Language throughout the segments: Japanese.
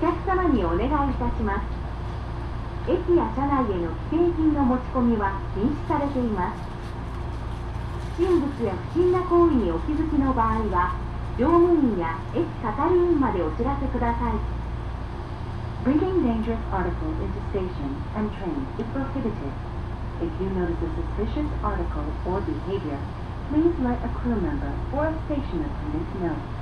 客様にお願いいたします駅や車内への既製品の持ち込みは禁止されています不審物や不審な行為にお気づきの場合は乗務員や駅係員までお知らせください Bringing dangerous articles into stations and trains is prohibited. If you notice a suspicious article or behavior, please let a crew member or a station attendant know.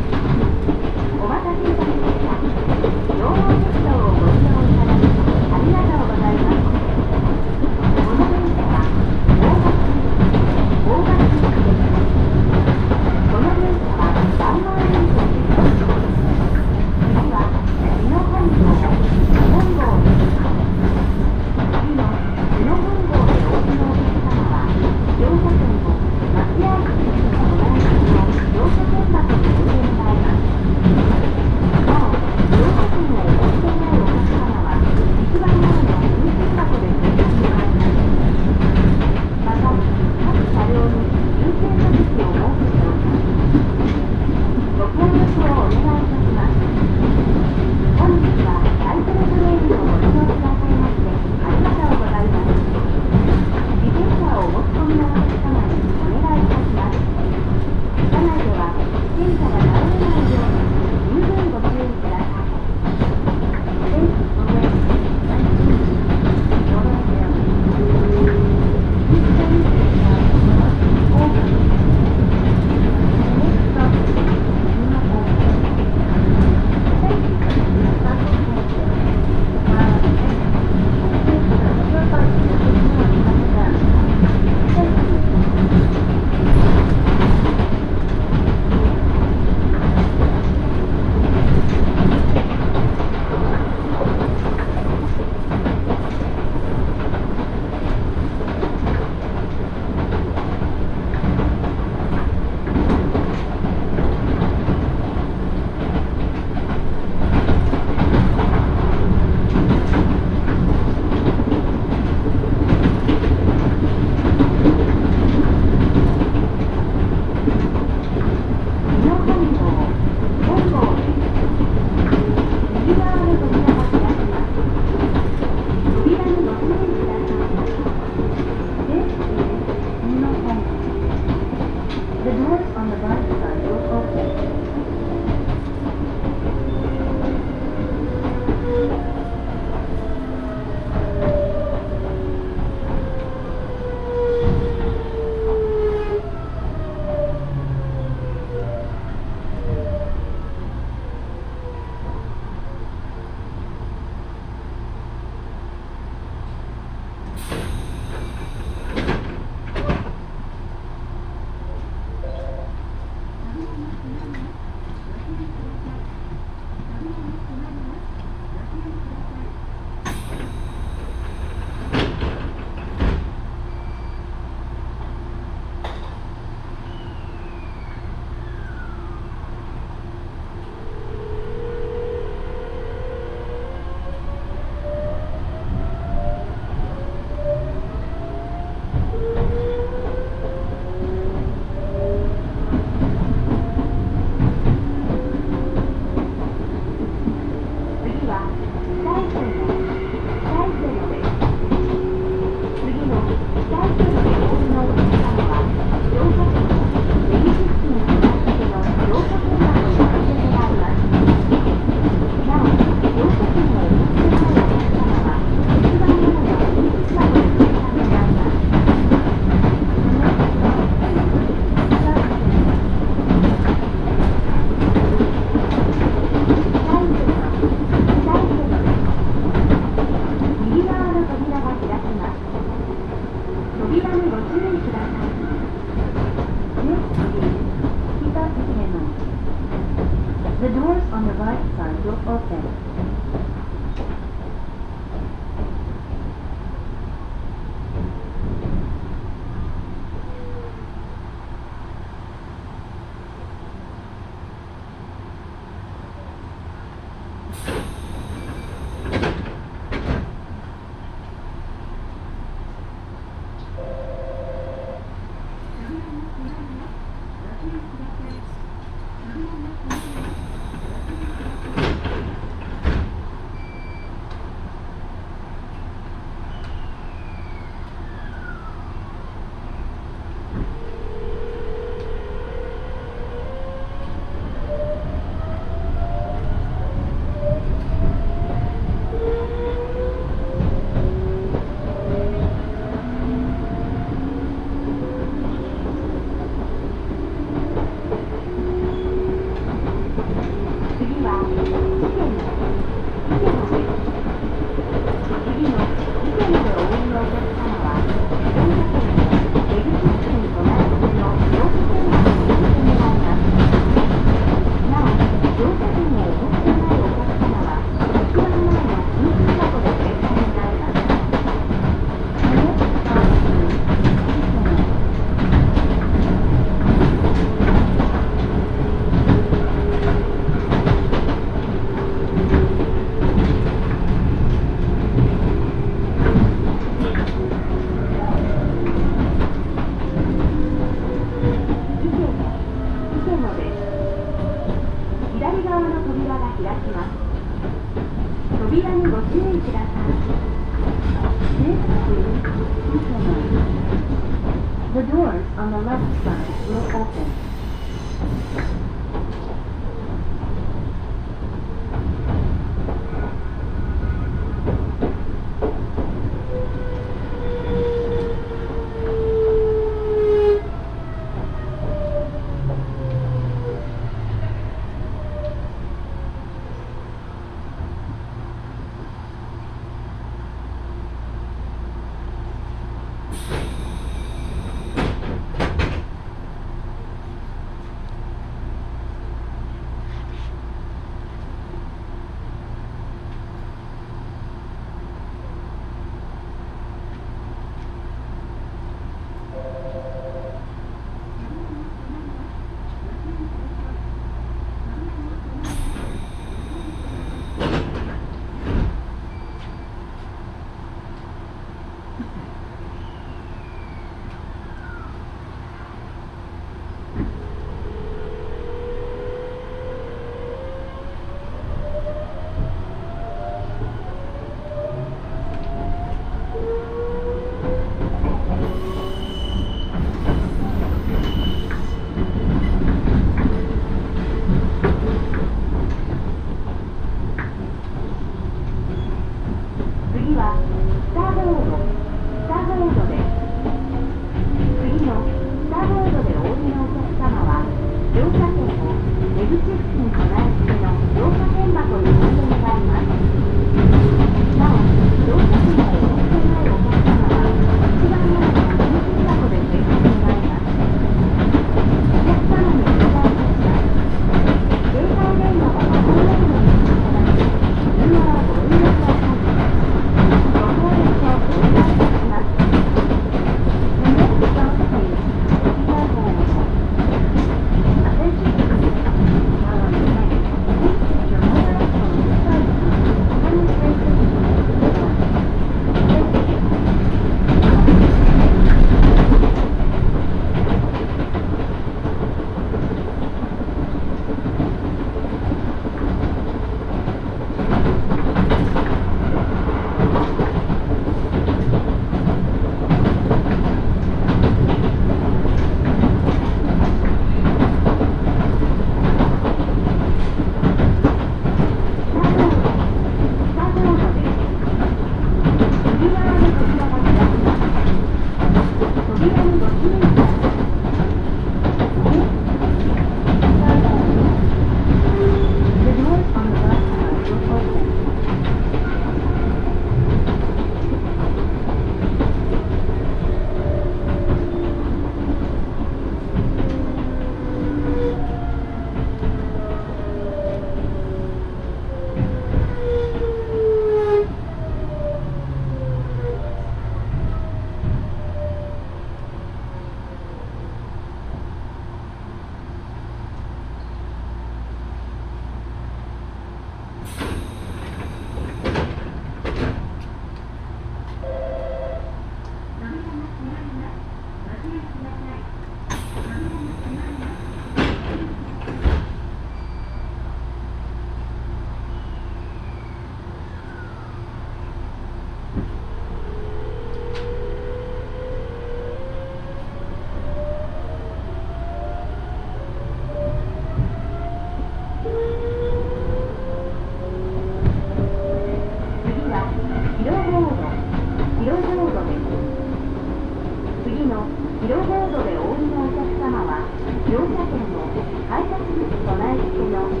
乗車券を改札口隣付けの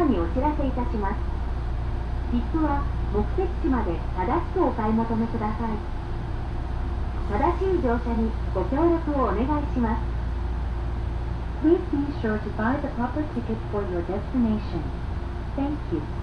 間にお知らせいたします切符は目的地まで正しくお買い求めください正しい乗車にご協力をお願いします Please be sure to buy the proper ticket for your destination. Thank you.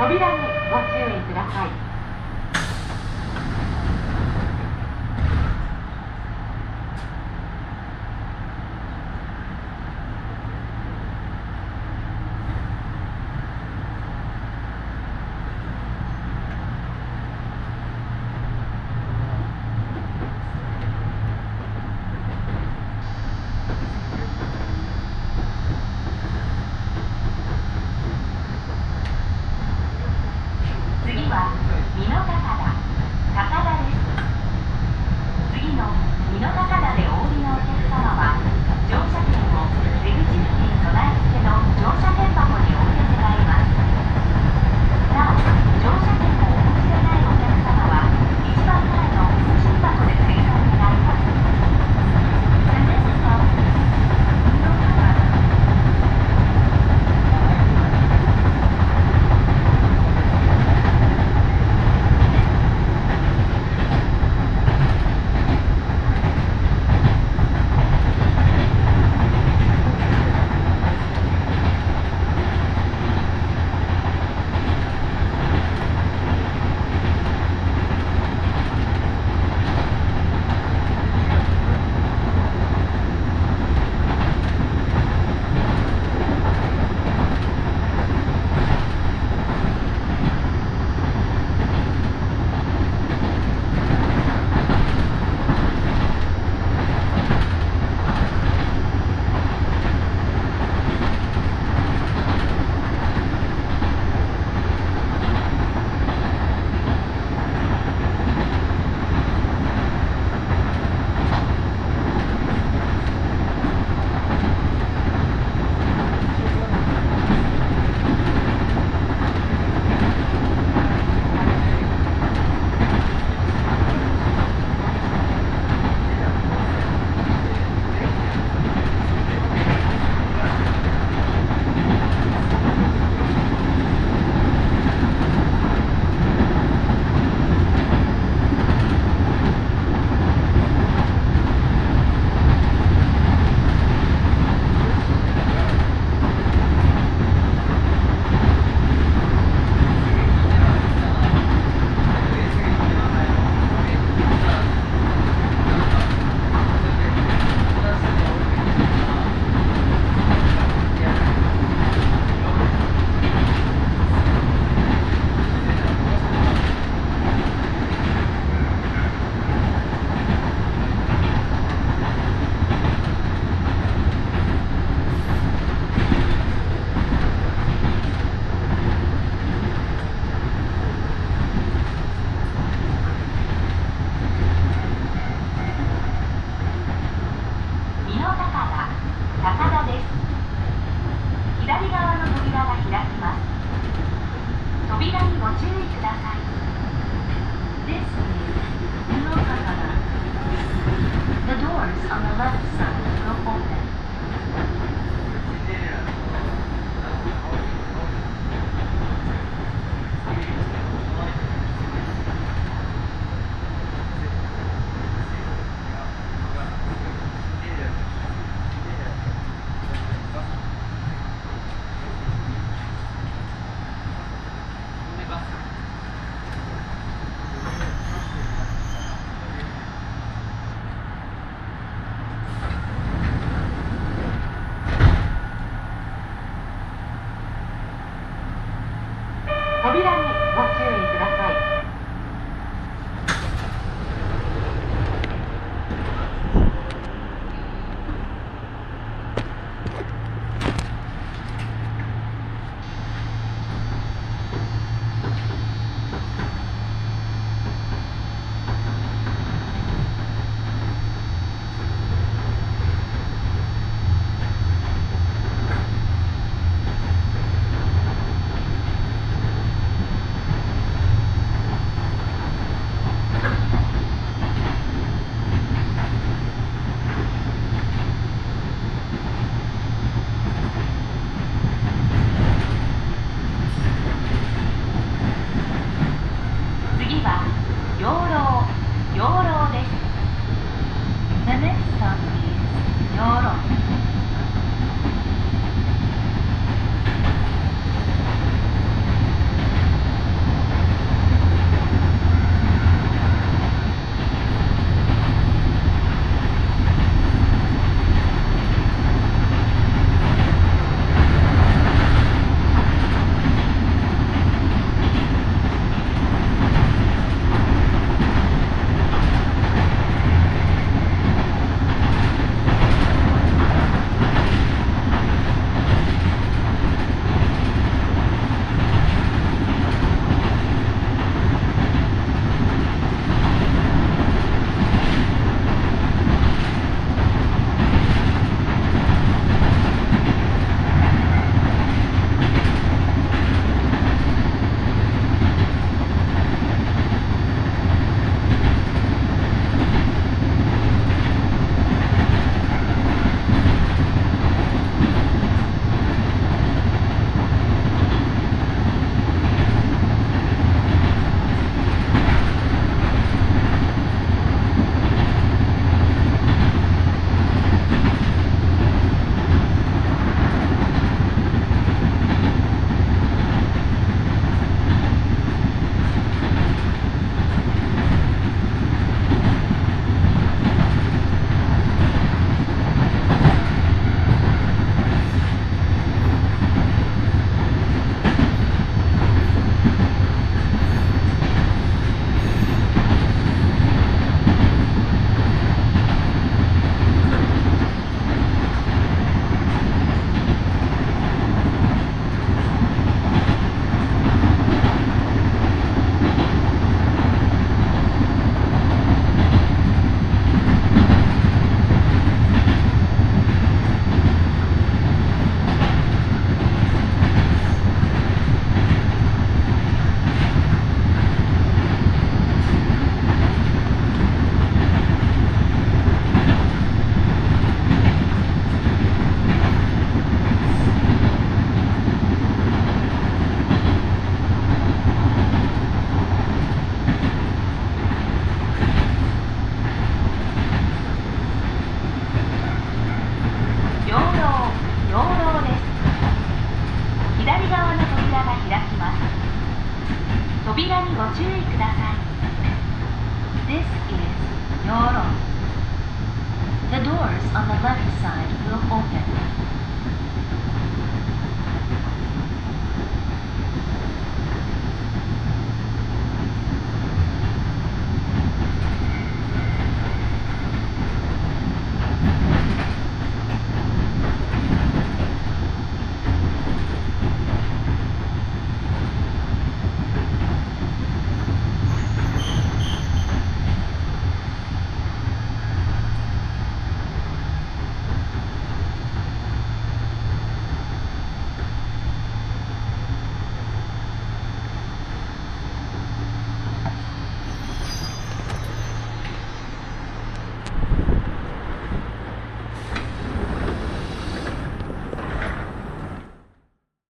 扉にご注意ください。